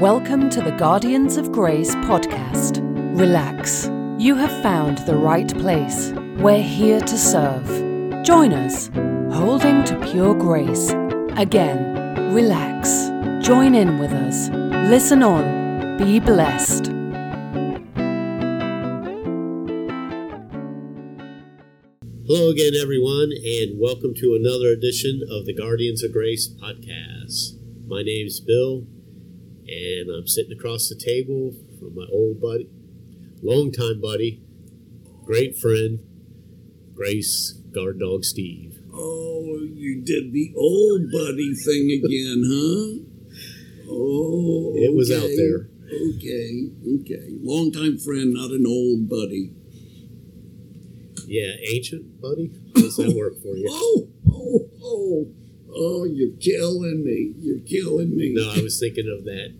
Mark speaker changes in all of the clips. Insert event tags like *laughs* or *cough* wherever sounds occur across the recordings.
Speaker 1: Welcome to the Guardians of Grace podcast. Relax. You have found the right place. We're here to serve. Join us, holding to pure grace. Again, relax. Join in with us. Listen on. Be blessed.
Speaker 2: Hello again, everyone, and welcome to another edition of the Guardians of Grace podcast. My name's Bill, and I'm sitting across the table from my old buddy, longtime buddy, great friend, Grace Guard Dog Steve.
Speaker 3: Oh, you did the old buddy thing again, huh? Oh, *laughs*
Speaker 2: It was out there.
Speaker 3: Okay, okay. Longtime friend, not an old buddy.
Speaker 2: Yeah, ancient buddy. How does that work for you? *laughs*
Speaker 3: Oh, oh, oh, oh! You're killing me. You're killing me.
Speaker 2: No, I was thinking of that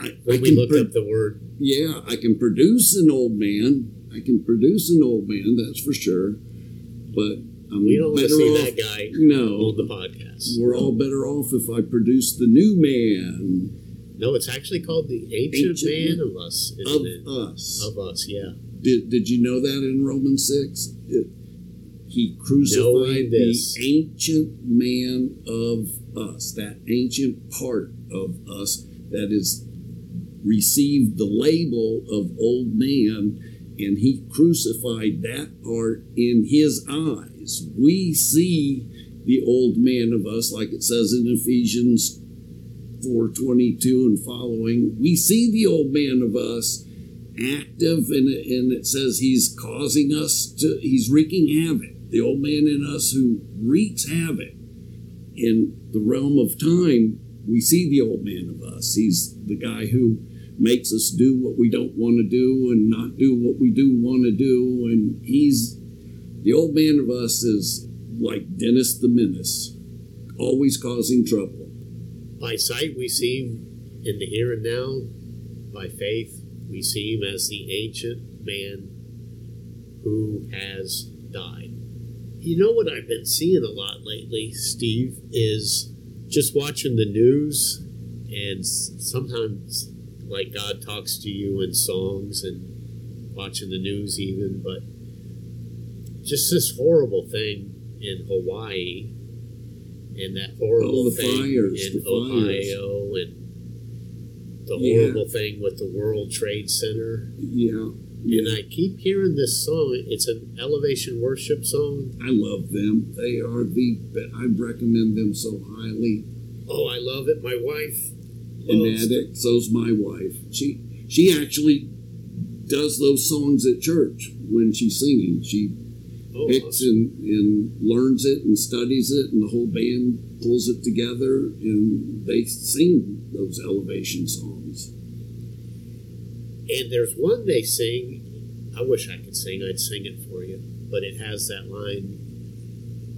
Speaker 3: I, I
Speaker 2: when we
Speaker 3: can
Speaker 2: looked
Speaker 3: pro-
Speaker 2: up the word.
Speaker 3: Yeah, I can produce an old man. I can produce an old man. That's for sure. But I'm
Speaker 2: We don't want to
Speaker 3: better
Speaker 2: see
Speaker 3: off.
Speaker 2: that guy
Speaker 3: No,
Speaker 2: on the podcast.
Speaker 3: we're all better off if I produce the new man
Speaker 2: No, it's actually called the Ancient,
Speaker 3: Ancient
Speaker 2: Man of Us,
Speaker 3: of
Speaker 2: it?
Speaker 3: us.
Speaker 2: Of us, yeah.
Speaker 3: Did, did you know that in Romans 6? It, he crucified the ancient man of us, that ancient part of us that is received the label of old man, and he crucified that part in his eyes. We see the old man of us, like it says in Ephesians 4:22 and following. We see the old man of us active and, and it says he's causing us to he's wreaking havoc the old man in us who wreaks havoc in the realm of time we see the old man of us he's the guy who makes us do what we don't want to do and not do what we do want to do and he's the old man of us is like dennis the menace always causing trouble
Speaker 2: By sight, we see him in the here and now. By faith, we see him as the ancient man who has died. You know what I've been seeing a lot lately, Steve, is just watching the news and sometimes like God talks to you in songs and watching the news even, but just this horrible thing in Hawaii and that horrible
Speaker 3: Oh,
Speaker 2: thing
Speaker 3: fires,
Speaker 2: in
Speaker 3: the fires.
Speaker 2: Ohio and the
Speaker 3: Yeah.
Speaker 2: horrible thing with the World Trade Center.
Speaker 3: yeah
Speaker 2: And I keep hearing this song. It's an elevation worship song.
Speaker 3: I love them. They are the. be- I recommend them so highly.
Speaker 2: Oh, I love it. My wife
Speaker 3: An addict. So's my wife. She she actually does those songs at church when she's singing. She
Speaker 2: Oh,
Speaker 3: picks and, and learns it and studies it, and the whole band pulls it together and they sing those elevation songs.
Speaker 2: And there's one they sing. I wish I could sing. I'd sing it for you. But it has that line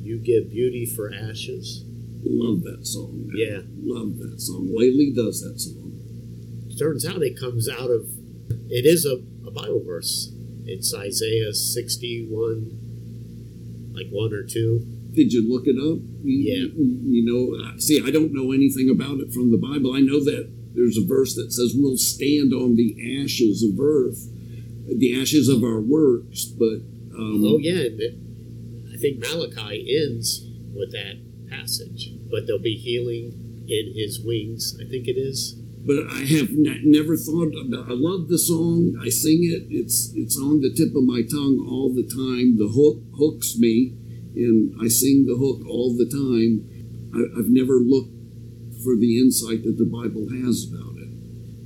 Speaker 2: You give beauty for ashes.
Speaker 3: Love that song. man.
Speaker 2: Yeah.
Speaker 3: love that song. Laylee does that song.
Speaker 2: Turns out it comes out of, it is a, a Bible verse. It's Isaiah 61, like 1 or 2.
Speaker 3: Did you look it up? You,
Speaker 2: Yeah.
Speaker 3: You know, see, I don't know anything about it from the Bible. I know that there's a verse that says we'll stand on the ashes of earth, the ashes of our works. But um,
Speaker 2: Oh, yeah. I think Malachi ends with that passage. But there'll be healing in his wings, I think it is.
Speaker 3: but I have n- never thought. About, I love the song. I sing it. It's it's on the tip of my tongue all the time. The hook hooks me, and I sing the hook all the time. I, I've never looked for the insight that the Bible has about it.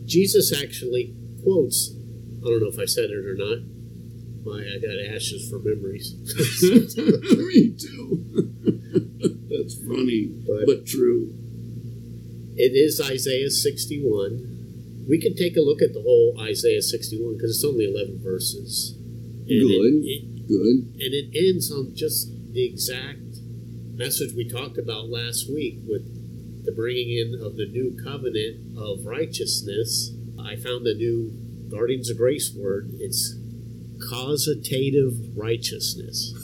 Speaker 2: Jesus actually quotes, I don't know if I said it or not. My, I got ashes for memories. *laughs*
Speaker 3: Me too. *laughs* That's funny,
Speaker 2: But-
Speaker 3: but, true.
Speaker 2: it is Isaiah 61. We can take a look at the whole Isaiah 61 because it's only 11 verses. And it-
Speaker 3: Good.
Speaker 2: it-
Speaker 3: Good.
Speaker 2: and it ends on just the exact message we talked about last week with the bringing in of the new covenant of righteousness. I found the new Guardians of Grace word. It's causative righteousness.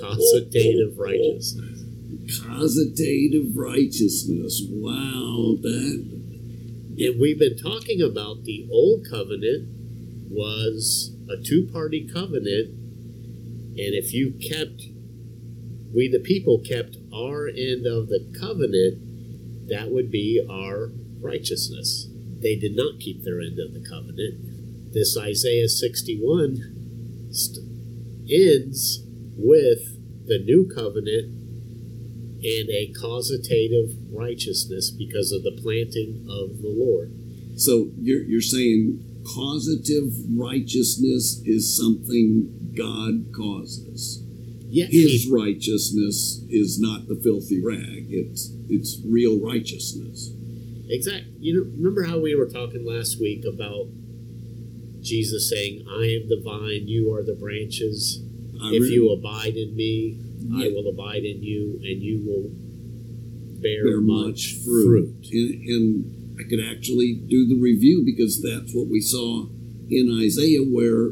Speaker 2: Causative righteousness.
Speaker 3: Causative righteousness. Wow, that
Speaker 2: And we've been talking about the old covenant was a two party covenant. And if you kept, we the people kept our end of the covenant, that would be our righteousness. They did not keep their end of the covenant. This Isaiah 61 st- ends with the new covenant and a causative righteousness because of the planting of the Lord.
Speaker 3: So you're, you're saying causative righteousness is something God causes.
Speaker 2: Yes,
Speaker 3: His righteousness is not the filthy rag. It's it's real righteousness.
Speaker 2: exact. You know, remember how we were talking last week about Jesus saying, "I am the vine; you are the branches.
Speaker 3: I
Speaker 2: if you abide in me, I will abide in you, and you will bear,
Speaker 3: bear
Speaker 2: much
Speaker 3: much
Speaker 2: fruit."
Speaker 3: fruit. And, and I could actually do the review because that's what we saw in Isaiah, where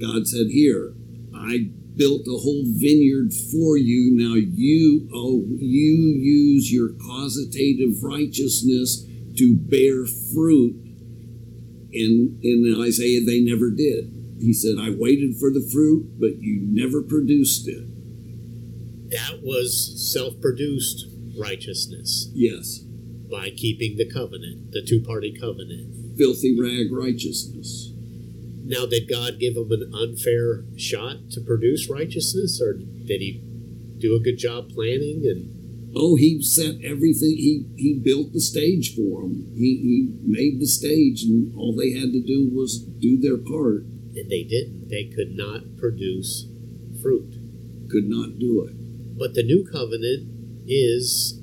Speaker 3: God said, "Here, I built a whole vineyard for you. Now you, oh, you use your causative righteousness to bear fruit." In in Isaiah, they never did. He said, "I waited for the fruit, but you never produced it."
Speaker 2: That was self-produced righteousness
Speaker 3: Yes,
Speaker 2: by keeping the covenant, the two-party covenant.
Speaker 3: filthy rag righteousness.
Speaker 2: Now, did God give him an unfair shot to produce righteousness, or did he do a good job planning? And
Speaker 3: Oh, he set everything. He he built the stage for them. He he made the stage, and all they had to do was do their part.
Speaker 2: and they didn't. They could not produce fruit.
Speaker 3: Could not do it.
Speaker 2: But the new covenant is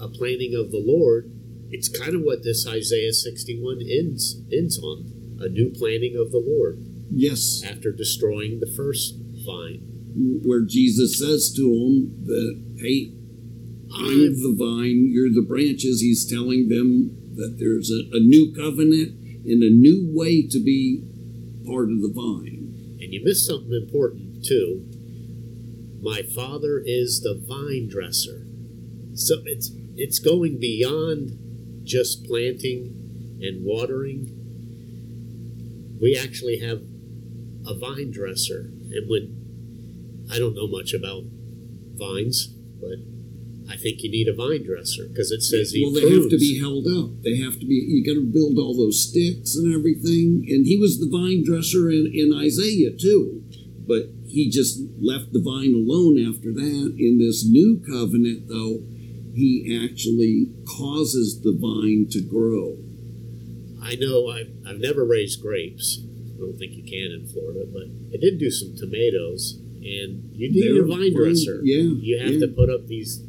Speaker 2: a planning of the Lord. It's kind of what this Isaiah 61 ends ends on. A new planting of the Lord
Speaker 3: Yes,
Speaker 2: after destroying the first vine.
Speaker 3: where Jesus says to them that, "Hey, I'm the vine. You're the branches." He's telling them that there's a, a new covenant and a new way to be part of the vine.
Speaker 2: And you missed something important too. My father is the vine dresser. So it's it's going beyond just planting and watering. We actually have a vine dresser. And when I don't know much about vines, but I think you need a vine dresser because it says he
Speaker 3: well, they have to be held up. They have to be. You got to build all those sticks and everything. And he was the vine dresser in, in Isaiah too, but he just left the vine alone after that. In this new covenant, though, he actually causes the vine to grow.
Speaker 2: I know I've, I've never raised grapes. I don't think you can in Florida, but I did do some tomatoes. And you need a vine dresser.
Speaker 3: yeah,
Speaker 2: You have
Speaker 3: yeah.
Speaker 2: to put up these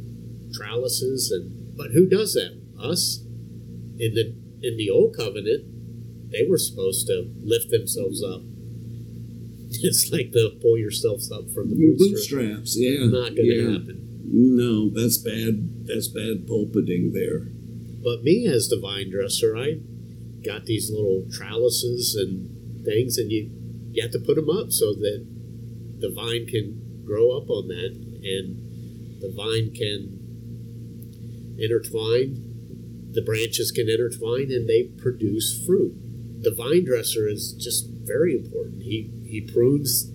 Speaker 2: trellises, and but who does that? Us. In the in the old covenant, they were supposed to lift themselves up. *laughs* It's like the pull yourselves up from the bootstrap.
Speaker 3: Bootstraps, yeah,
Speaker 2: Not going to
Speaker 3: yeah.
Speaker 2: happen.
Speaker 3: No, that's bad. That's bad pulpiting there.
Speaker 2: But me as the vine dresser, I got these little trellises and things, and you you have to put them up so that the vine can grow up on that, and the vine can intertwine. The branches can intertwine, and they produce fruit. The vine dresser is just very important. He he prunes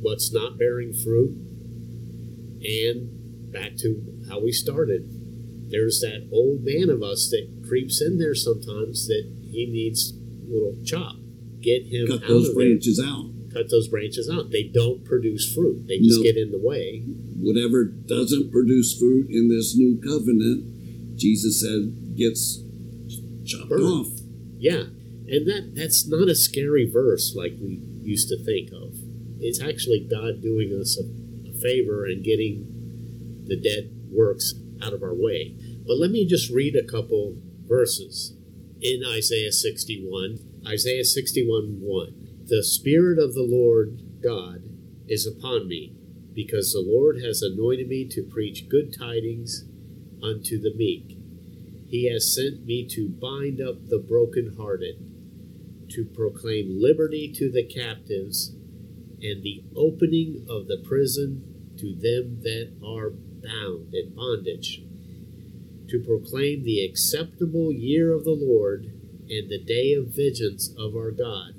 Speaker 2: what's not bearing fruit, and back to how we started there's that old man of us that creeps in there sometimes that he needs a little chop. Get him
Speaker 3: Cut those branches out.
Speaker 2: Cut those branches out. They don't produce fruit. They just
Speaker 3: No.
Speaker 2: get in the way.
Speaker 3: Whatever doesn't produce fruit in this new covenant, Jesus said gets chopped
Speaker 2: Burned.
Speaker 3: off.
Speaker 2: Yeah. And that that's not a scary verse like we used to think of. It's actually God doing us a, a favor and getting the dead works out of our way. But let me just read a couple verses in Isaiah 61. Isaiah 61 1. The Spirit of the Lord God is upon me, because the Lord has anointed me to preach good tidings unto the meek. He has sent me to bind up the brokenhearted, to proclaim liberty to the captives, and the opening of the prison to them that are bound in bondage, to proclaim the acceptable year of the Lord and the day of vengeance of our God.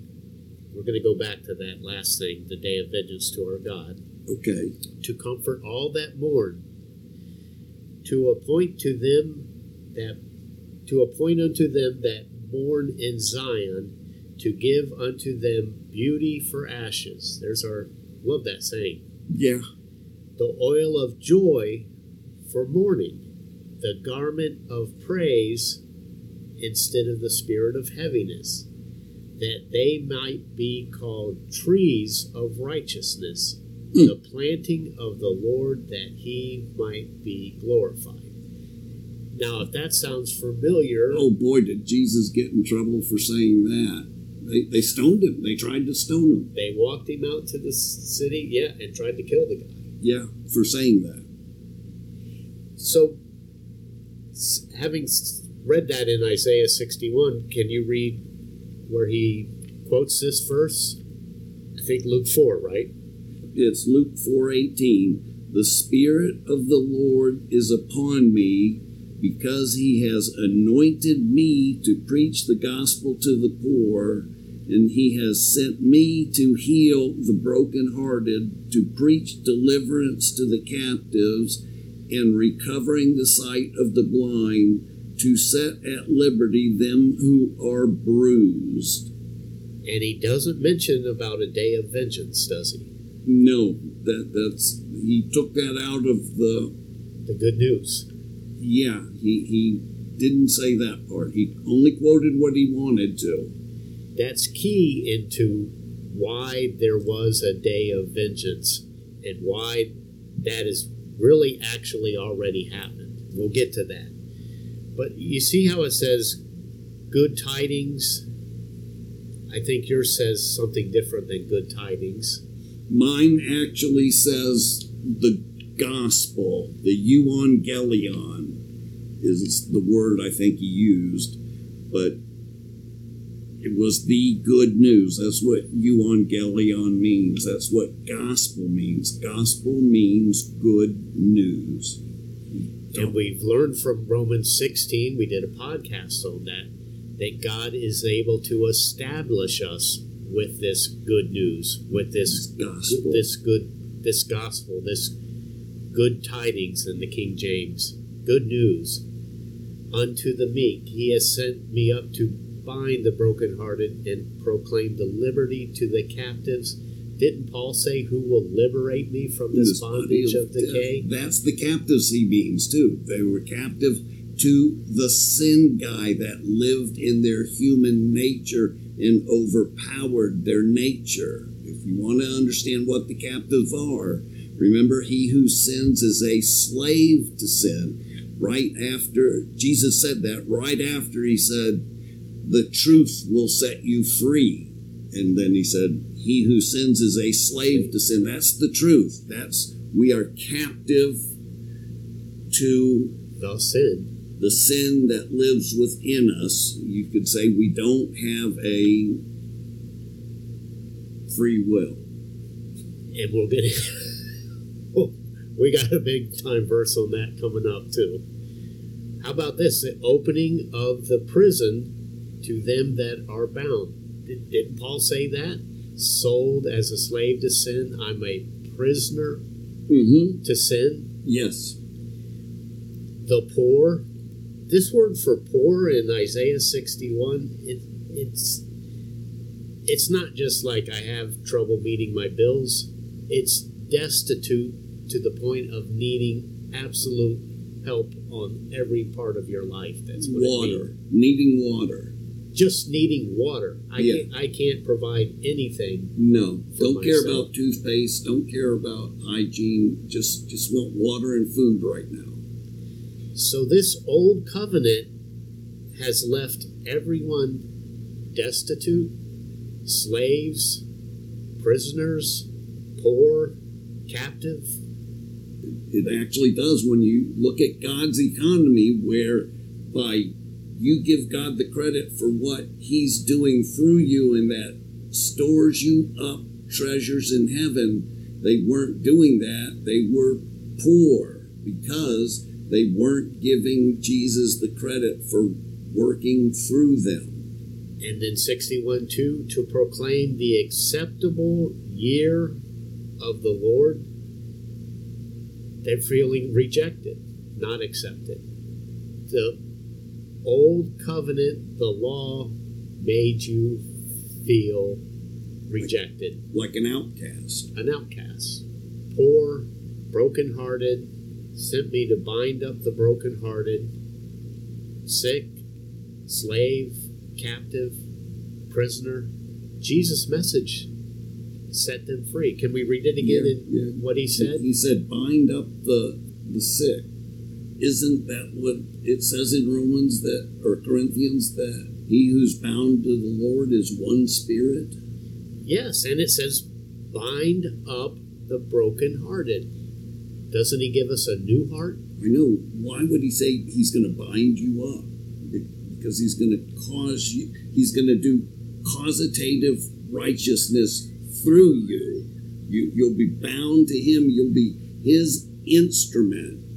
Speaker 2: We're going to go back to that last thing, the day of vengeance to our God.
Speaker 3: Okay.
Speaker 2: To comfort all that mourn, to appoint to them that to appoint unto them that mourn in Zion, to give unto them beauty for ashes. There's our love that saying.
Speaker 3: Yeah.
Speaker 2: The oil of joy for mourning, the garment of praise instead of the spirit of heaviness, that they might be called trees of righteousness,
Speaker 3: Mm.
Speaker 2: the planting of the Lord, that he might be glorified. Now, if that sounds familiar,
Speaker 3: Oh boy, did Jesus get in trouble for saying that. They, they stoned him. They tried to stone him.
Speaker 2: they walked him out to the city, yeah, and tried to kill the guy.
Speaker 3: Yeah, for saying that.
Speaker 2: So, having read that in Isaiah 61, can you read where he quotes this verse? I think Luke 4, right?
Speaker 3: It's Luke 4:18. The spirit of the Lord is upon me because he has anointed me to preach the gospel to the poor and he has sent me to heal the brokenhearted, to preach deliverance to the captives and recovering the sight of the blind, to set at liberty them who are bruised.
Speaker 2: And he doesn't mention about a day of vengeance, does he?
Speaker 3: No, that that's he took that out of the
Speaker 2: The good news.
Speaker 3: yeah, he he didn't say that part. He only quoted what he wanted to.
Speaker 2: That's key into why there was a day of vengeance and why that is really actually already happened. We'll get to that. But you see how it says good tidings? I think yours says something different than good tidings.
Speaker 3: Mine actually says the gospel, the euangelion is the word I think he used, but it was the good news. That's what euangelion means. That's what gospel means. Gospel means good news.
Speaker 2: And we've learned from Romans 16, we did a podcast on that, that God is able to establish us with this good news, with this
Speaker 3: Gospel.
Speaker 2: this good this gospel, this good tidings in the King James, good news unto the meek. He has sent me up to bind the brokenhearted and proclaim the liberty to the captives. Didn't Paul say, Who will liberate me from this bondage of decay?
Speaker 3: That's the captives he means too. They were captive to the sin guy that lived in their human nature and overpowered their nature. If you want to understand what the captives are, remember he who sins is a slave to sin. Right after Jesus said that, right after he said, The truth will set you free. And then he said, He who sins is a slave to sin. That's the truth. That's we are captive to
Speaker 2: The sin.
Speaker 3: the sin that lives within us. You could say we don't have a free will.
Speaker 2: And we'll get it. *laughs* we got a big time verse on that coming up too. How about this? The opening of the prison to them that are bound. Did, didn't Paul say that? Sold as a slave to sin, I'm a prisoner
Speaker 3: Mm-hmm.
Speaker 2: to sin.
Speaker 3: Yes.
Speaker 2: The poor. This word for poor in Isaiah 61, it, it's it's not just like I have trouble meeting my bills. It's destitute to the point of needing absolute help on every part of your life. That's what
Speaker 3: Water. Needing water.
Speaker 2: Just needing water. I
Speaker 3: Yeah.
Speaker 2: can't I can't provide anything.
Speaker 3: No. Don't care about toothpaste. Don't care about hygiene. Just just want water and food right now.
Speaker 2: So this old covenant has left everyone destitute, slaves, prisoners, poor, captive.
Speaker 3: It actually does when you look at God's economy, where by you give God the credit for what He's doing through you and that stores you up treasures in heaven. They weren't doing that. They were poor because They weren't giving Jesus the credit for working through them.
Speaker 2: And in 61 2, to proclaim the acceptable year of the Lord, they're feeling rejected, not accepted. The old covenant, the law, made you feel rejected,
Speaker 3: like an outcast.
Speaker 2: an outcast, poor, brokenhearted, sent me to bind up the brokenhearted, sick, slave, captive, prisoner. Jesus' message set them free. Can we read it again
Speaker 3: Yeah,
Speaker 2: in
Speaker 3: yeah.
Speaker 2: what he said?
Speaker 3: He said, "Bind up the the sick." Isn't that what it says in Romans that or Corinthians that he who's bound to the Lord is one spirit?
Speaker 2: Yes, and it says, bind up the brokenhearted. Doesn't he give us a new heart?
Speaker 3: I know. Why would he say he's going to bind you up? Because he's going to cause you. He's going to do causative righteousness through you. You you'll be bound to him. You'll be his instrument.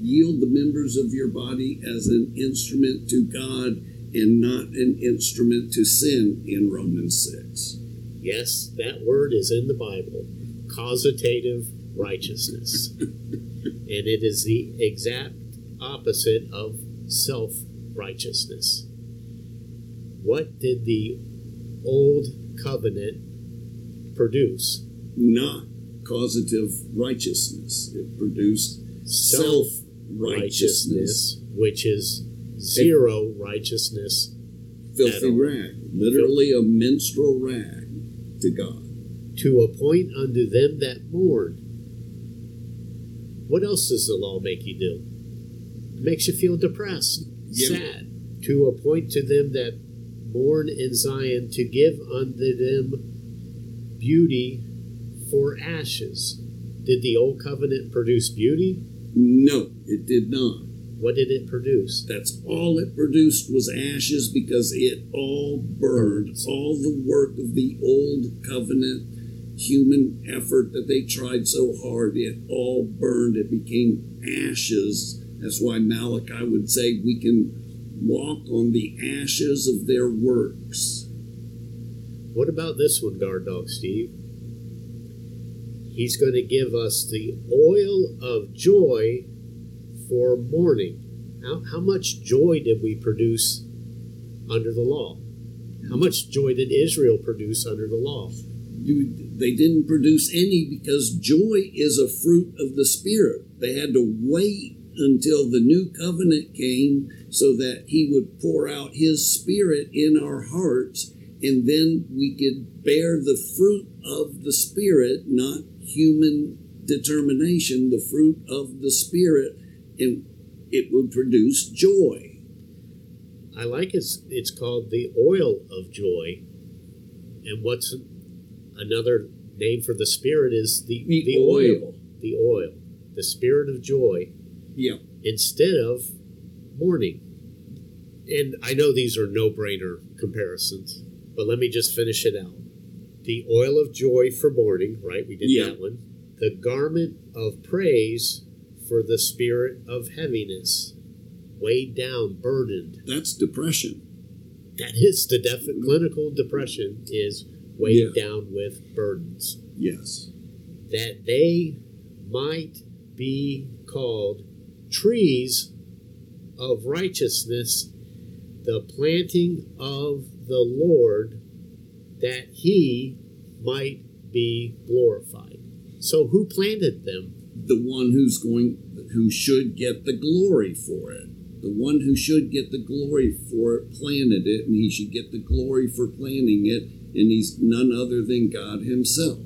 Speaker 3: Yield the members of your body as an instrument to God and not an instrument to sin in Romans 6.
Speaker 2: Yes, that word is in the Bible causative righteousness. *laughs* and it is the exact opposite of self righteousness. What did the old covenant produce?
Speaker 3: Not causative righteousness. It produced self righteousness.
Speaker 2: which is zero righteousness.
Speaker 3: filthy rag, literally a menstrual rag to God.
Speaker 2: to appoint unto them that mourn. What else does the law make you do? It makes you feel depressed,
Speaker 3: Yep.
Speaker 2: sad. To appoint to them that mourn in Zion, to give unto them beauty for ashes. Did the old covenant produce beauty?
Speaker 3: No, it did not.
Speaker 2: What did it produce?
Speaker 3: That's all it produced was ashes because it all burned. All the work of the old covenant human effort that they tried so hard, it all burned. It became ashes. That's why Malachi would say we can walk on the ashes of their works.
Speaker 2: What about this one, guard dog Steve? He's going to give us the oil of joy for mourning. How, how much joy did we produce under the law? How much joy did Israel produce under the law?
Speaker 3: You- They didn't produce any because joy is a fruit of the Spirit. They had to wait until the new covenant came so that He would pour out His Spirit in our hearts, and then we could bear the fruit of the Spirit, not human determination, the fruit of the Spirit, and it would produce joy.
Speaker 2: I like it's it's called the oil of joy. And what's another name for the spirit is the
Speaker 3: The
Speaker 2: the
Speaker 3: oil.
Speaker 2: oil. The oil. The spirit of joy
Speaker 3: Yeah.
Speaker 2: instead of mourning. And I know these are no brainer comparisons, but let me just finish it out. The oil of joy for mourning, right? We did
Speaker 3: Yeah.
Speaker 2: that one. The garment of praise for the spirit of heaviness, weighed down, burdened.
Speaker 3: That's depression.
Speaker 2: That is the def- clinical depression is weighed
Speaker 3: Yeah.
Speaker 2: down with burdens
Speaker 3: Yes.
Speaker 2: that they might be called trees of righteousness, the planting of the Lord, that he might be glorified. So, who planted them?
Speaker 3: the one who's going who should get the glory for it the one who should get the glory for it planted it and he should get the glory for planting it and he's none other than god himself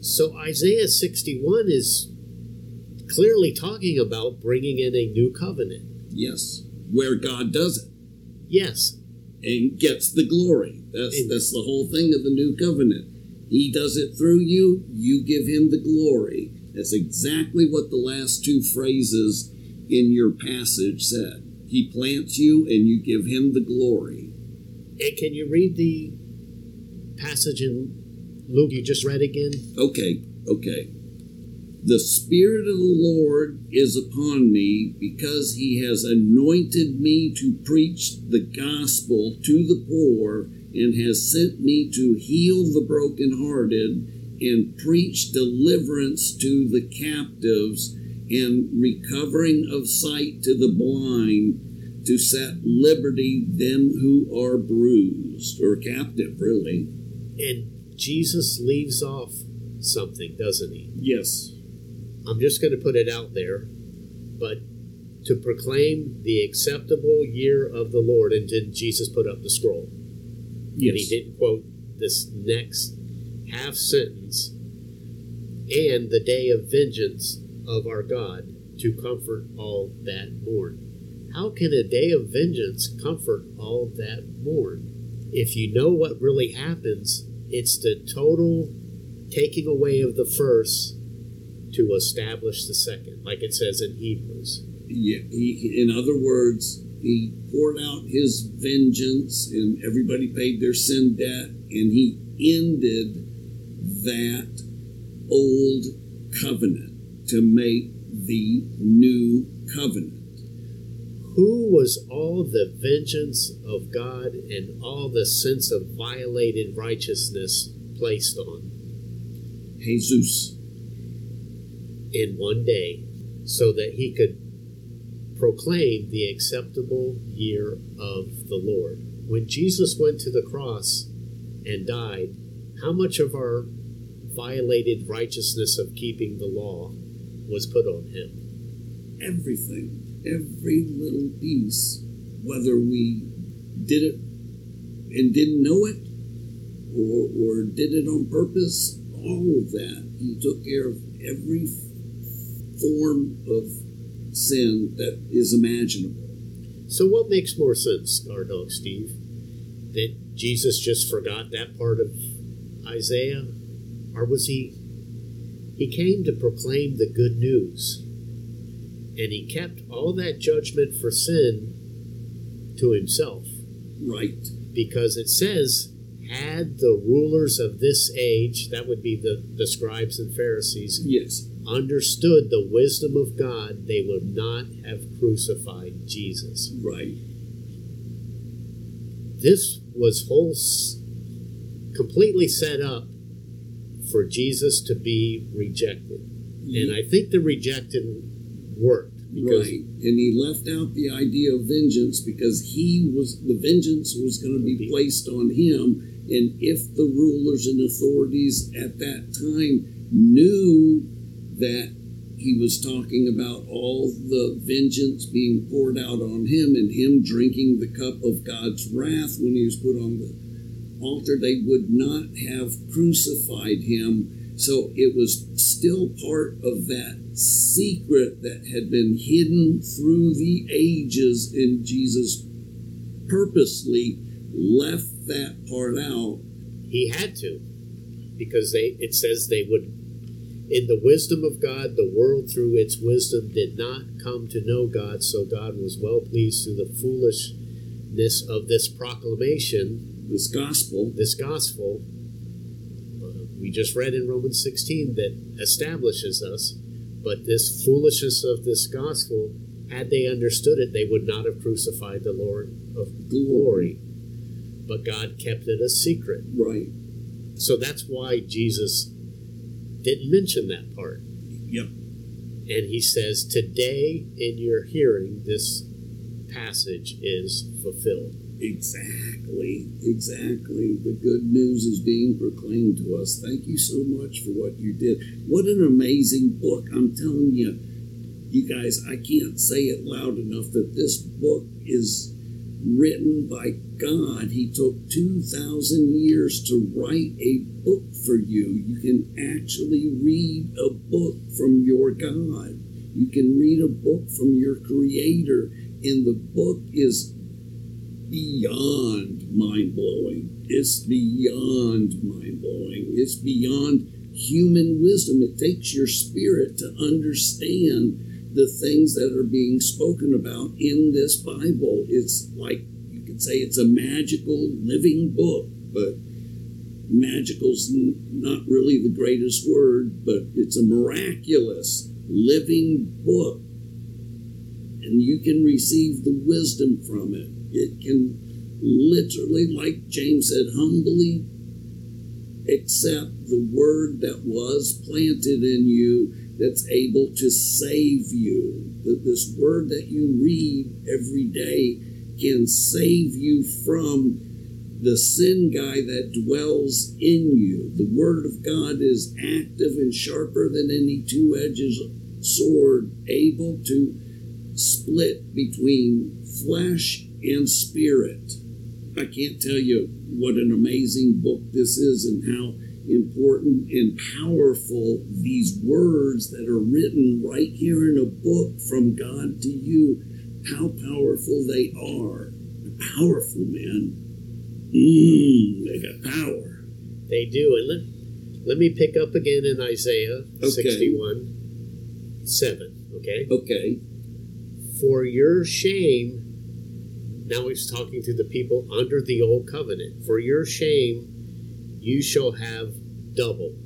Speaker 2: So, Isaiah 61 is clearly talking about bringing in a new covenant.
Speaker 3: yes where god does it
Speaker 2: Yes,
Speaker 3: and gets the glory. That's that's the whole thing of the new covenant. He does it through you you give him the glory. That's exactly what the last two phrases in your passage said. He plants you and you give him the glory.
Speaker 2: And can you read the passage in Luke? You just read again?
Speaker 3: Okay, okay. The Spirit of the Lord is upon me because he has anointed me to preach the gospel to the poor and has sent me to heal the brokenhearted and preach deliverance to the captives and recovering of sight to the blind to set liberty them who are bruised or captive really
Speaker 2: And Jesus leaves off something, doesn't he?
Speaker 3: yes
Speaker 2: I'm just going to put it out there, but to proclaim the acceptable year of the Lord, and then Jesus put up the scroll. Yes. And he didn't quote this next half sentence, and the day of vengeance of our God to comfort all that mourn. How can a day of vengeance comfort all that mourn? If you know what really happens, it's the total taking away of the first to establish the second, like it says in Hebrews.
Speaker 3: yeah he, in other words he poured out his vengeance and everybody paid their sin debt and he ended that old covenant to make the new covenant.
Speaker 2: Who was all the vengeance of God and all the sense of violated righteousness placed on?
Speaker 3: Jesus
Speaker 2: in one day so that he could proclaim the acceptable year of the Lord? When Jesus went to the cross and died, how much of our violated righteousness of keeping the law was put on him?
Speaker 3: everything, every little piece, whether we did it and didn't know it or, or did it on purpose, all of that. He took care of every form of sin that is imaginable.
Speaker 2: So, what makes more sense, our dog Steve? That Jesus just forgot that part of Isaiah? Or was he. He came to proclaim the good news. And he kept all that judgment for sin to himself.
Speaker 3: Right.
Speaker 2: Because it says, had the rulers of this age, that would be the, the scribes and Pharisees,
Speaker 3: Yes.
Speaker 2: Understood the wisdom of God, they would not have crucified Jesus.
Speaker 3: Right.
Speaker 2: this was whole s- completely set up for Jesus to be rejected. Mm-hmm. And I think the rejected worked because
Speaker 3: Right. And he left out the idea of vengeance because he was the vengeance was going to be placed on him. And if the rulers and authorities at that time knew that he was talking about all the vengeance being poured out on him and him drinking the cup of God's wrath when he was put on the altar, they would not have crucified him. So it was still part of that secret that had been hidden through the ages, and Jesus purposely left that part out.
Speaker 2: he had to because they it says they would in the wisdom of God the world through its wisdom did not come to know God so God was well pleased through the foolishness of this proclamation
Speaker 3: This gospel,
Speaker 2: this gospel uh, we just read in Romans 16 that establishes us but this foolishness of this gospel had they understood it they would not have crucified the Lord of glory. But God kept it a secret.
Speaker 3: Right?
Speaker 2: so that's why Jesus didn't mention that part.
Speaker 3: Yep.
Speaker 2: And he says, Today in your hearing, this passage is fulfilled.
Speaker 3: Exactly, exactly. The good news is being proclaimed to us. Thank you so much for what you did. What an amazing book. I'm telling you, you guys, I can't say it loud enough that this book is written by God. He took 2,000 years to write a book for you. You can actually read a book from your God. You can read a book from your Creator, and the book is beyond mind blowing. It's beyond mind blowing. It's beyond human wisdom. It takes your spirit to understand the things that are being spoken about in this Bible. It's like you could say it's a magical living book, but magical's not really the greatest word, but it's a miraculous living book. And you can receive the wisdom from it. It can literally, like James said, humbly accept the word that was planted in you that's able to save you. That this word that you read every day can save you from the sin guy that dwells in you. The word of God is active and sharper than any two edged sword, able to split between flesh and spirit. I can't tell you what an amazing book this is and how important and powerful these words that are written right here in a book from God to you, how powerful they are. Powerful, man. Mmm, they got power.
Speaker 2: They do. And let, let me pick up again in Isaiah
Speaker 3: Okay.
Speaker 2: 61 7. Okay?
Speaker 3: Okay.
Speaker 2: For your shame, now he's talking to the people under the old covenant. For your shame, you shall have double.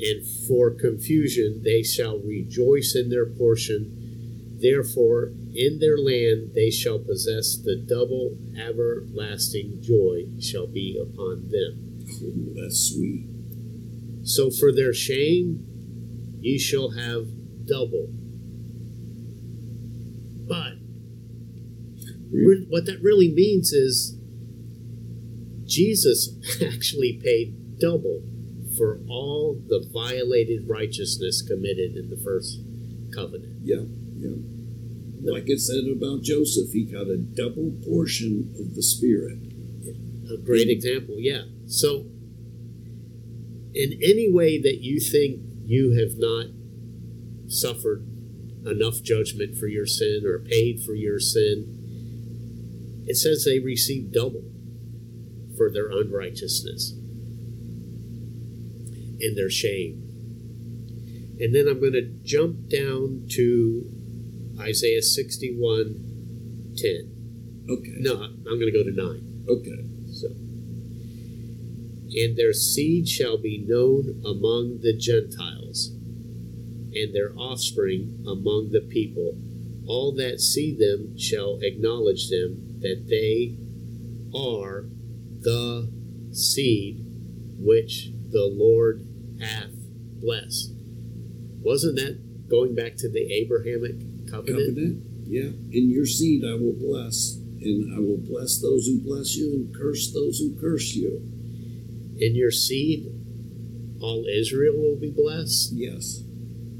Speaker 2: And for confusion, they shall rejoice in their portion. Therefore, in their land they shall possess the double everlasting joy shall be upon them.
Speaker 3: Oh, that's sweet.
Speaker 2: So for their shame, ye shall have double. But what that really means is Jesus *laughs* actually paid double for all the violated righteousness committed in the first covenant.
Speaker 3: Yeah, yeah. Like it said about Joseph, he got a double portion of the Spirit.
Speaker 2: A great example, yeah. So, in any way that you think you have not suffered enough judgment for your sin or paid for your sin, it says they received double for their unrighteousness and their shame. And then I'm going to jump down to Isaiah 61 10.
Speaker 3: Okay.
Speaker 2: No, I'm going to go to 9.
Speaker 3: Okay.
Speaker 2: So, and their seed shall be known among the Gentiles, and their offspring among the people. All that see them shall acknowledge them that they are the seed which the Lord hath blessed. Wasn't that going back to the Abrahamic covenant?
Speaker 3: Covenant? Yeah. In your seed I will bless, and I will bless those who bless you and curse those who curse you.
Speaker 2: In your seed, all Israel will be blessed.
Speaker 3: Yes.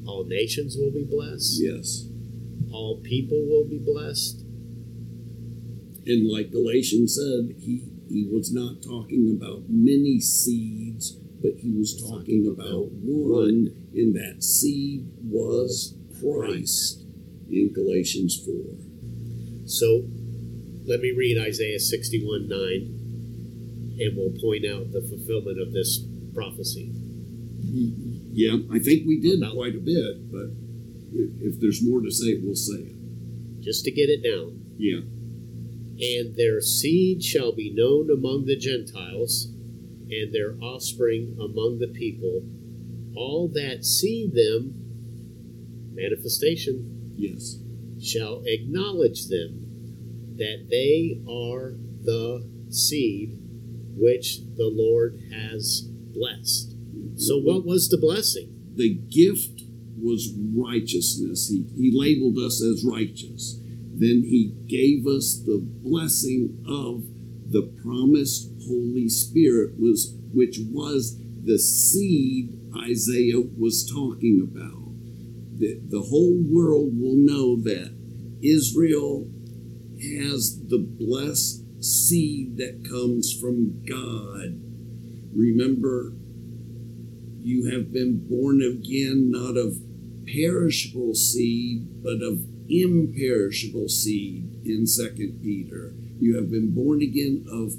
Speaker 2: All nations will be blessed.
Speaker 3: Yes.
Speaker 2: All people will be blessed.
Speaker 3: And like Galatians said, he, he was not talking about many seeds, but he was talking about one, and that seed was Christ in Galatians 4.
Speaker 2: So let me read Isaiah 61 9, and we'll point out the fulfillment of this prophecy.
Speaker 3: Yeah, I think we did
Speaker 2: About-
Speaker 3: quite a bit, but if, if there's more to say, we'll say it.
Speaker 2: Just to get it down.
Speaker 3: Yeah.
Speaker 2: And their seed shall be known among the Gentiles, and their offspring among the people. All that see them, manifestation,
Speaker 3: Yes.
Speaker 2: shall acknowledge them that they are the seed which the Lord has blessed. So, what was the blessing?
Speaker 3: The gift was righteousness. He, he labeled us as righteous. Then he gave us the blessing of the promised Holy Spirit, was which was the seed Isaiah was talking about. The, the whole world will know that Israel has the blessed seed that comes from God. Remember, you have been born again not of perishable seed, but of imperishable seed in Second Peter. You have been born again of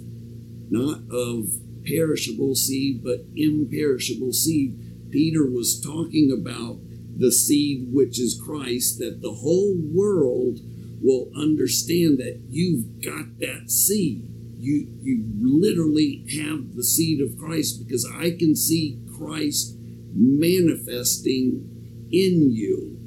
Speaker 3: not of perishable seed, but imperishable seed. Peter was talking about the seed which is Christ, that the whole world will understand that you've got that seed. you you literally have the seed of Christ because I can see Christ manifesting in you.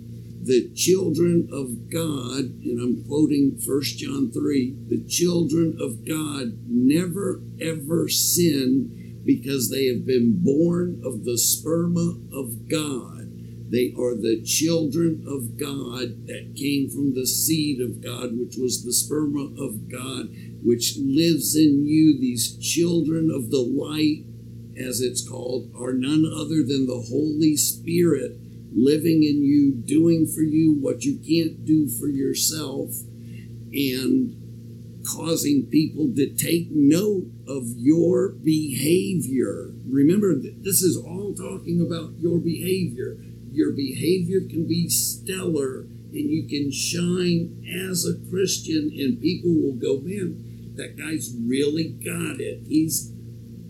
Speaker 3: The children of God, and I'm quoting 1 John 3 the children of God never ever sin because they have been born of the sperma of God. They are the children of God that came from the seed of God, which was the sperma of God, which lives in you. These children of the light, as it's called, are none other than the Holy Spirit living in you, doing for you what you can't do for yourself, and causing people to take note of your behavior. Remember, this is all talking about your behavior your behavior can be stellar and you can shine as a Christian, and people will go, man, that guy's really got it. He's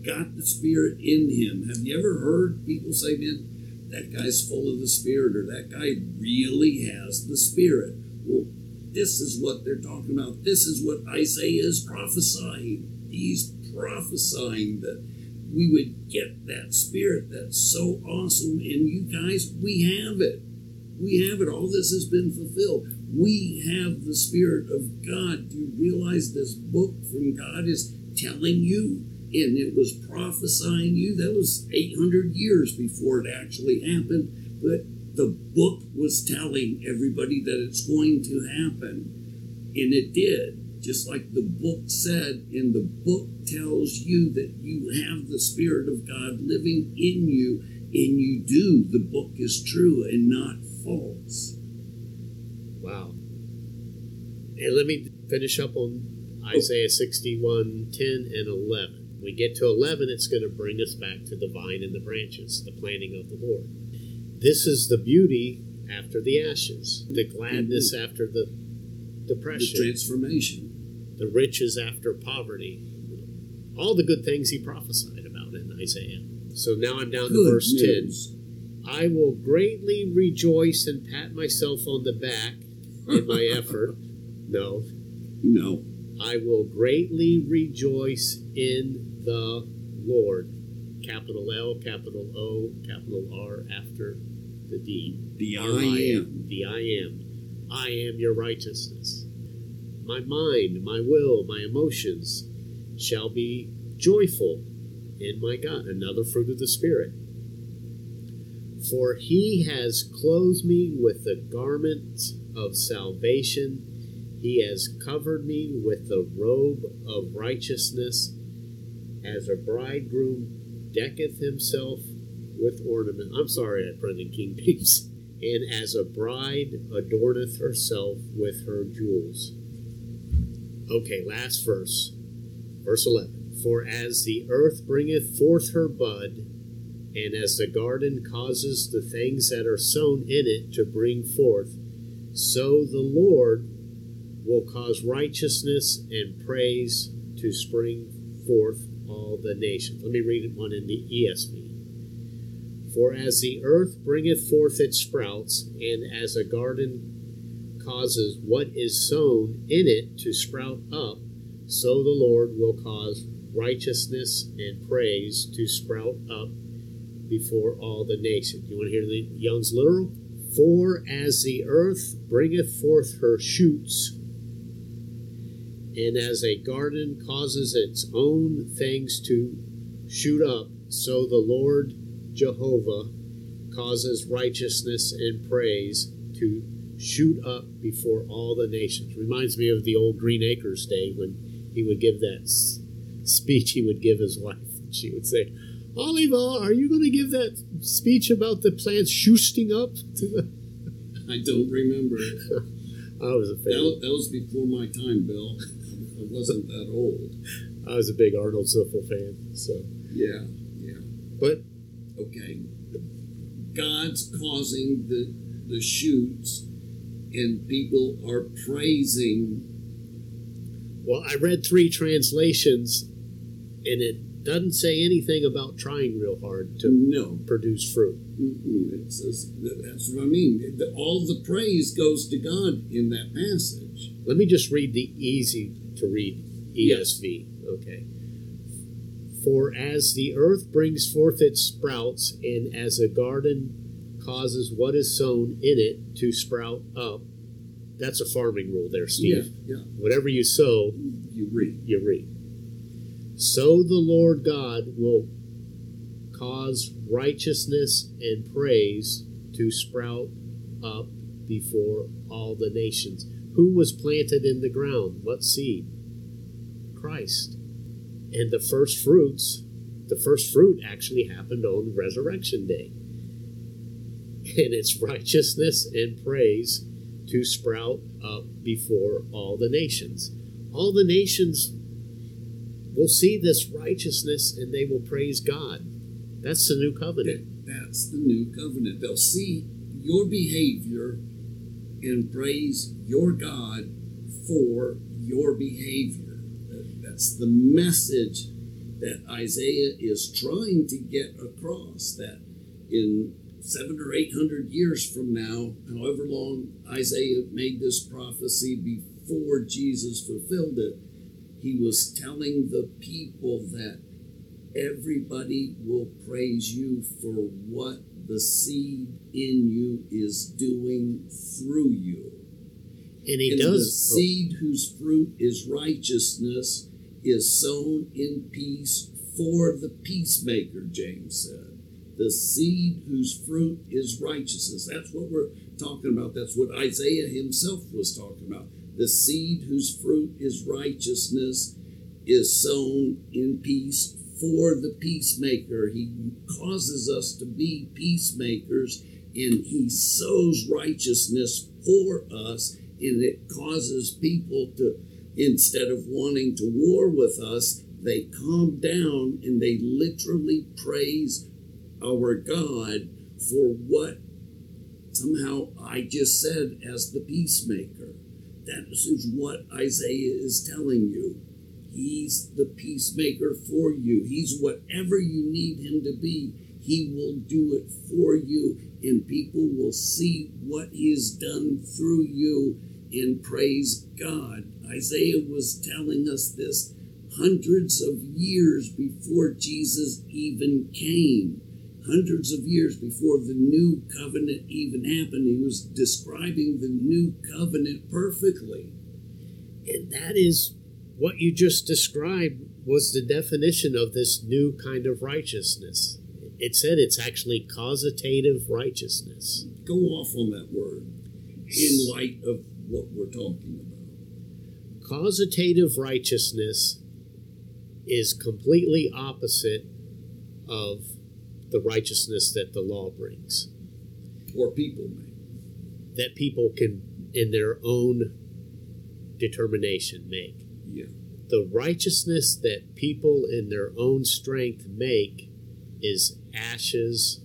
Speaker 3: got the Spirit in him. Have you ever heard people say, man, that guy's full of the Spirit, or that guy really has the Spirit? Well, this is what they're talking about. This is what Isaiah is prophesying. He's prophesying that we would get that spirit that's so awesome. And you guys, we have it. We have it. All this has been fulfilled. We have the Spirit of God. Do you realize this book from God is telling you? And it was prophesying you. That was 800 years before it actually happened. But the book was telling everybody that it's going to happen. And it did just like the book said, and the book tells you that you have the Spirit of God living in you, and you do. The book is true and not false.
Speaker 2: Wow. And let me finish up on oh. Isaiah 61 10 and 11. We get to 11, it's going to bring us back to the vine and the branches, the planting of the Lord. This is the beauty after the ashes, the gladness mm-hmm. after the depression,
Speaker 3: the transformation
Speaker 2: the riches after poverty, all the good things he prophesied about in Isaiah. So now I'm down good to verse news. 10. I will greatly rejoice and pat myself on the back in my *laughs* effort. No.
Speaker 3: No.
Speaker 2: I will greatly rejoice in the Lord. Capital L, capital O, capital R after the D.
Speaker 3: The I am.
Speaker 2: The I am. I am your righteousness my mind, my will, my emotions shall be joyful in my God. Another fruit of the Spirit. For he has clothed me with the garment of salvation. He has covered me with the robe of righteousness, as a bridegroom decketh himself with ornament. I'm sorry, I printed King James. *laughs* And as a bride adorneth herself with her jewels. Okay, last verse. Verse 11. For as the earth bringeth forth her bud, and as the garden causes the things that are sown in it to bring forth, so the Lord will cause righteousness and praise to spring forth all the nations. Let me read it one in the ESV. For as the earth bringeth forth its sprouts, and as a garden causes what is sown in it to sprout up, so the Lord will cause righteousness and praise to sprout up before all the nations. You want to hear the Young's literal? For as the earth bringeth forth her shoots, and as a garden causes its own things to shoot up, so the Lord Jehovah causes righteousness and praise to shoot up before all the nations. Reminds me of the old Green Acres day when he would give that speech he would give his wife. *laughs* She would say, Oliva, are you going to give that speech about the plants shooting up to the.
Speaker 3: I don't remember. *laughs*
Speaker 2: I was a fan.
Speaker 3: That, that, was before my time, Bill. *laughs* I wasn't that old.
Speaker 2: I was a big Arnold Ziffel fan, so.
Speaker 3: Yeah, yeah.
Speaker 2: But.
Speaker 3: Okay. God's causing the, the shoots and people are praising.
Speaker 2: Well, I read three translations, and it doesn't say anything about trying real hard to
Speaker 3: no.
Speaker 2: produce fruit.
Speaker 3: Mm-mm. Says, that's what I mean. All the praise goes to God in that passage.
Speaker 2: Let me just read the easy to read ESV. Okay. For as the earth brings forth its sprouts, and as a garden causes what is sown in it to sprout up, that's a farming rule there, Steve.
Speaker 3: Yeah, yeah.
Speaker 2: Whatever you sow,
Speaker 3: You read.
Speaker 2: you reap. So the Lord God will cause righteousness and praise to sprout up before all the nations. Who was planted in the ground? What seed? Christ. And the first fruits, the first fruit actually happened on Resurrection Day. And it's *laughs* righteousness and praise to sprout up before all the nations. All the nations will see this righteousness and they will praise God. That's the new covenant.
Speaker 3: That, that's the new covenant. They'll see your behavior and praise your God for your behavior. That- That's the message that Isaiah is trying to get across. That in seven or eight hundred years from now, however long Isaiah made this prophecy before Jesus fulfilled it, he was telling the people that everybody will praise you for what the seed in you is doing through you.
Speaker 2: And he
Speaker 3: and the
Speaker 2: does. oh,
Speaker 3: seed whose fruit is righteousness is sown in peace for the peacemaker, James said. The seed whose fruit is righteousness. That's what we're talking about. That's what Isaiah himself was talking about. The seed whose fruit is righteousness is sown in peace for the peacemaker. He causes us to be peacemakers and he sows righteousness for us and it causes people to instead of wanting to war with us they calm down and they literally praise our god for what somehow i just said as the peacemaker. That is what isaiah is telling you. He's the peacemaker for you. He's whatever you need him to be. He will do it for you and people will see what he has done through you and praise God. Isaiah was telling us this hundreds of years before Jesus even came. Hundreds of years before the new covenant even happened, he was describing the new covenant perfectly.
Speaker 2: And that is what you just described was the definition of this new kind of righteousness. It said it's actually causative righteousness.
Speaker 3: Go off on that word in light of what we're talking about.
Speaker 2: Causative righteousness is completely opposite of the righteousness that the law brings.
Speaker 3: Or people may.
Speaker 2: That people can, in their own determination, make.
Speaker 3: Yeah.
Speaker 2: The righteousness that people in their own strength make is ashes,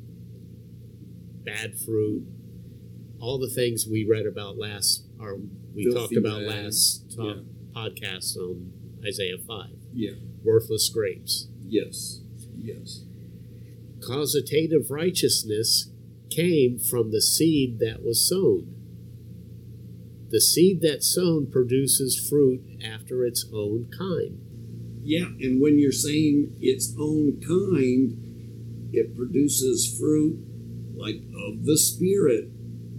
Speaker 2: bad fruit, all the things we read about last, or we
Speaker 3: Filthy
Speaker 2: talked about
Speaker 3: rags,
Speaker 2: last uh, talk, podcast on Isaiah 5.
Speaker 3: Yeah.
Speaker 2: Worthless grapes.
Speaker 3: Yes. Yes.
Speaker 2: Causative righteousness came from the seed that was sown. The seed that's sown produces fruit after its own kind.
Speaker 3: Yeah, and when you're saying its own kind, it produces fruit like of the Spirit.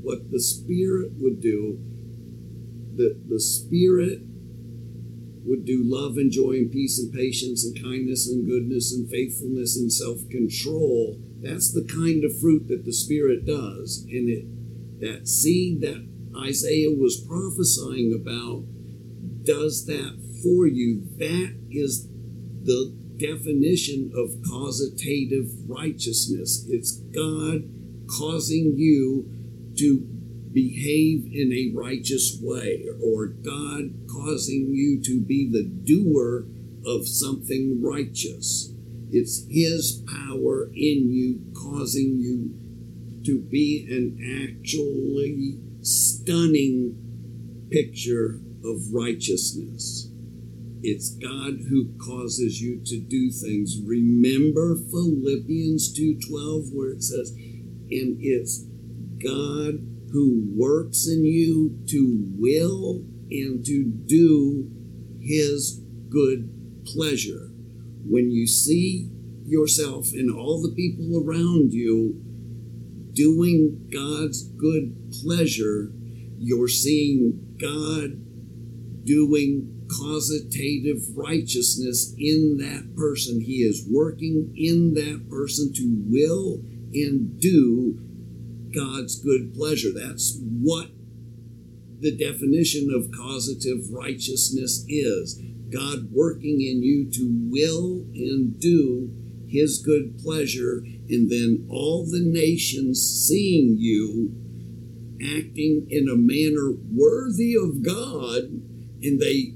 Speaker 3: What the Spirit would do, the, the Spirit would do love and joy and peace and patience and kindness and goodness and faithfulness and self control. That's the kind of fruit that the Spirit does. And it that seed that Isaiah was prophesying about does that for you. That is the definition of causative righteousness. It's God causing you to behave in a righteous way, or God causing you to be the doer of something righteous. It's His power in you causing you to be an actually stunning picture of righteousness. It's God who causes you to do things. Remember Philippians 2:12 where it says, "And it's God who works in you to will and to do his good pleasure. When you see yourself and all the people around you doing God's good pleasure, you're seeing God doing causative righteousness in that person. He is working in that person to will and do God's good pleasure. That's what the definition of causative righteousness is. God working in you to will and do his good pleasure, and then all the nations seeing you acting in a manner worthy of God, and they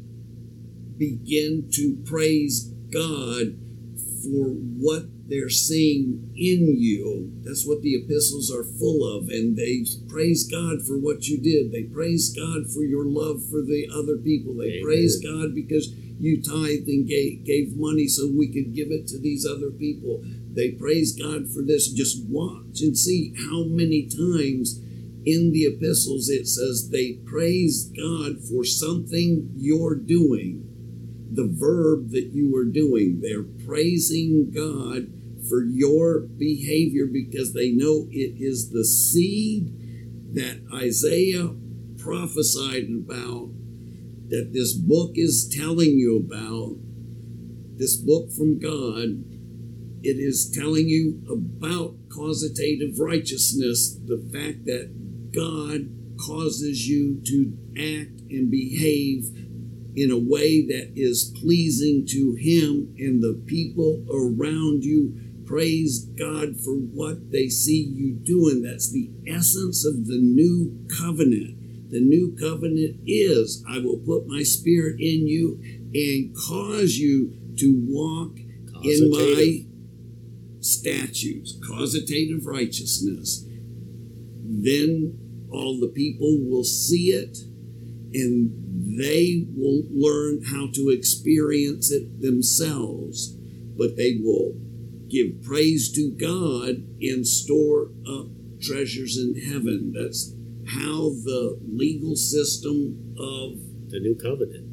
Speaker 3: begin to praise God for what they're seeing in you. That's what the epistles are full of. And they praise God for what you did. They praise God for your love for the other people. They Amen. praise God because you tithed and gave, gave money so we could give it to these other people. They praise God for this. Just watch and see how many times in the epistles it says they praise God for something you're doing the verb that you are doing. They're praising God for your behavior because they know it is the seed that Isaiah prophesied about, that this book is telling you about, this book from God. It is telling you about causative righteousness, the fact that God causes you to act and behave in a way that is pleasing to Him and the people around you. Praise God for what they see you doing. That's the essence of the new covenant. The new covenant is I will put my spirit in you and cause you to walk in my statutes, causative righteousness. Then all the people will see it and they will learn how to experience it themselves, but they will give praise to God and store up treasures in heaven. That's how the legal system of
Speaker 2: the new covenant.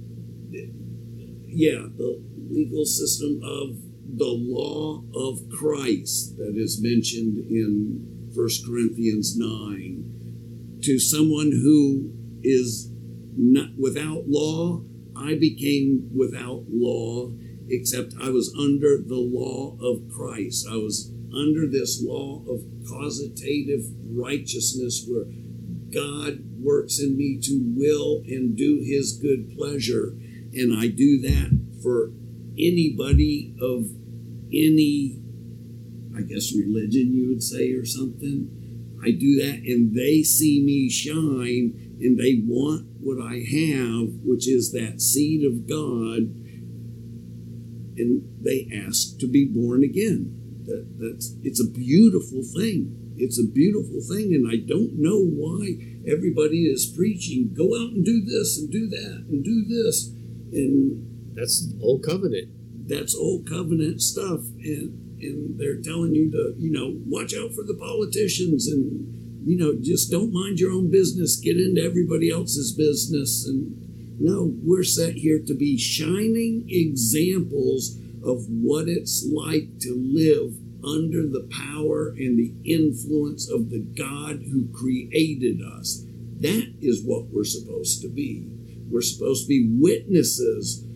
Speaker 3: Yeah, the legal system of the law of Christ that is mentioned in 1 Corinthians 9 to someone who is not without law, I became without law, except I was under the law of Christ. I was under this law of causative righteousness where God works in me to will and do his good pleasure. And I do that for anybody of any, I guess, religion, you would say, or something. I do that, and they see me shine, and they want what I have, which is that seed of God, and they ask to be born again. That, that's it's a beautiful thing. It's a beautiful thing, and I don't know why everybody is preaching. Go out and do this and do that and do this, and
Speaker 2: that's old covenant.
Speaker 3: That's old covenant stuff, and and they're telling you to you know watch out for the politicians and you know, just don't mind your own business, get into everybody else's business. And no, we're set here to be shining examples of what it's like to live under the power and the influence of the God who created us. That is what we're supposed to be. We're supposed to be witnesses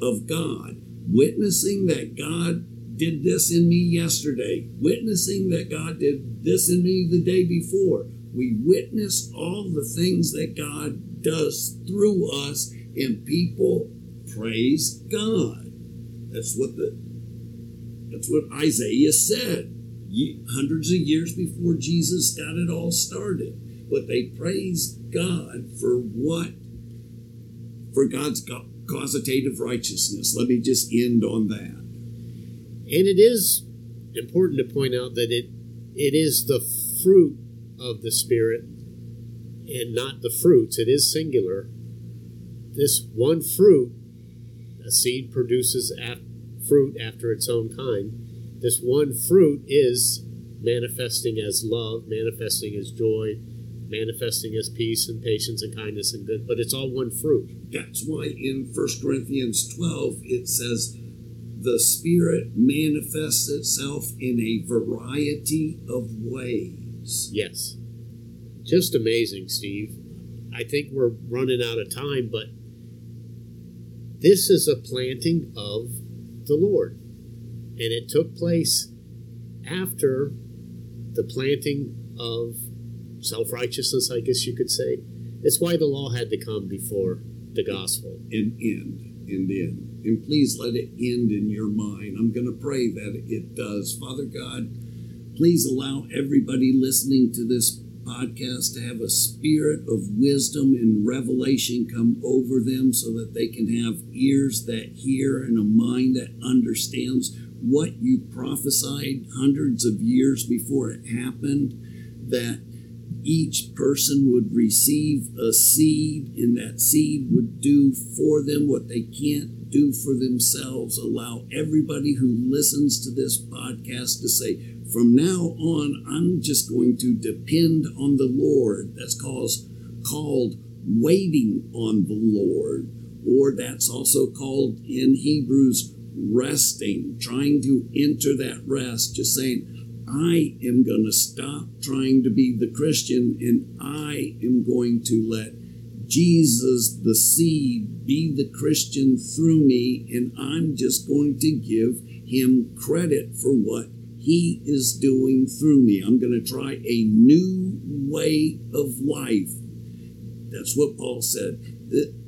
Speaker 3: of God, witnessing that God did this in me yesterday, witnessing that God did this in me the day before. We witness all the things that God does through us, and people praise God. That's what the that's what Isaiah said hundreds of years before Jesus got it all started. But they praised God for what? For God's causative righteousness. Let me just end on that.
Speaker 2: And it is important to point out that it it is the fruit of the Spirit and not the fruits. It is singular. This one fruit, a seed produces fruit after its own kind. This one fruit is manifesting as love, manifesting as joy, manifesting as peace and patience and kindness and good, but it's all one fruit.
Speaker 3: That's why in 1 Corinthians 12 it says, the Spirit manifests itself in a variety of ways.
Speaker 2: Yes. Just amazing, Steve. I think we're running out of time, but this is a planting of the Lord. And it took place after the planting of self righteousness, I guess you could say. It's why the law had to come before the gospel.
Speaker 3: And end, and end. And please let it end in your mind. I'm going to pray that it does. Father God, please allow everybody listening to this podcast to have a spirit of wisdom and revelation come over them so that they can have ears that hear and a mind that understands what you prophesied hundreds of years before it happened, that each person would receive a seed and that seed would do for them what they can't do for themselves. Allow everybody who listens to this podcast to say, from now on, I'm just going to depend on the Lord. That's called, called waiting on the Lord, or that's also called in Hebrews resting, trying to enter that rest, just saying, I am going to stop trying to be the Christian and I am going to let Jesus, the seed, be the Christian through me, and I'm just going to give him credit for what he is doing through me. I'm going to try a new way of life. That's what Paul said.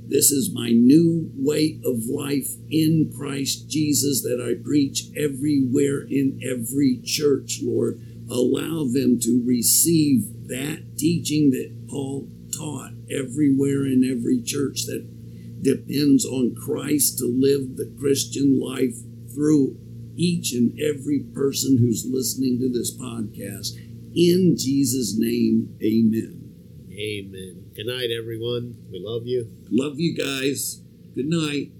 Speaker 3: This is my new way of life in Christ Jesus that I preach everywhere in every church, Lord. Allow them to receive that teaching that Paul taught everywhere in every church that depends on Christ to live the Christian life through each and every person who's listening to this podcast. In Jesus' name, amen.
Speaker 2: Amen. Good night, everyone. We love you.
Speaker 3: Love you guys. Good night.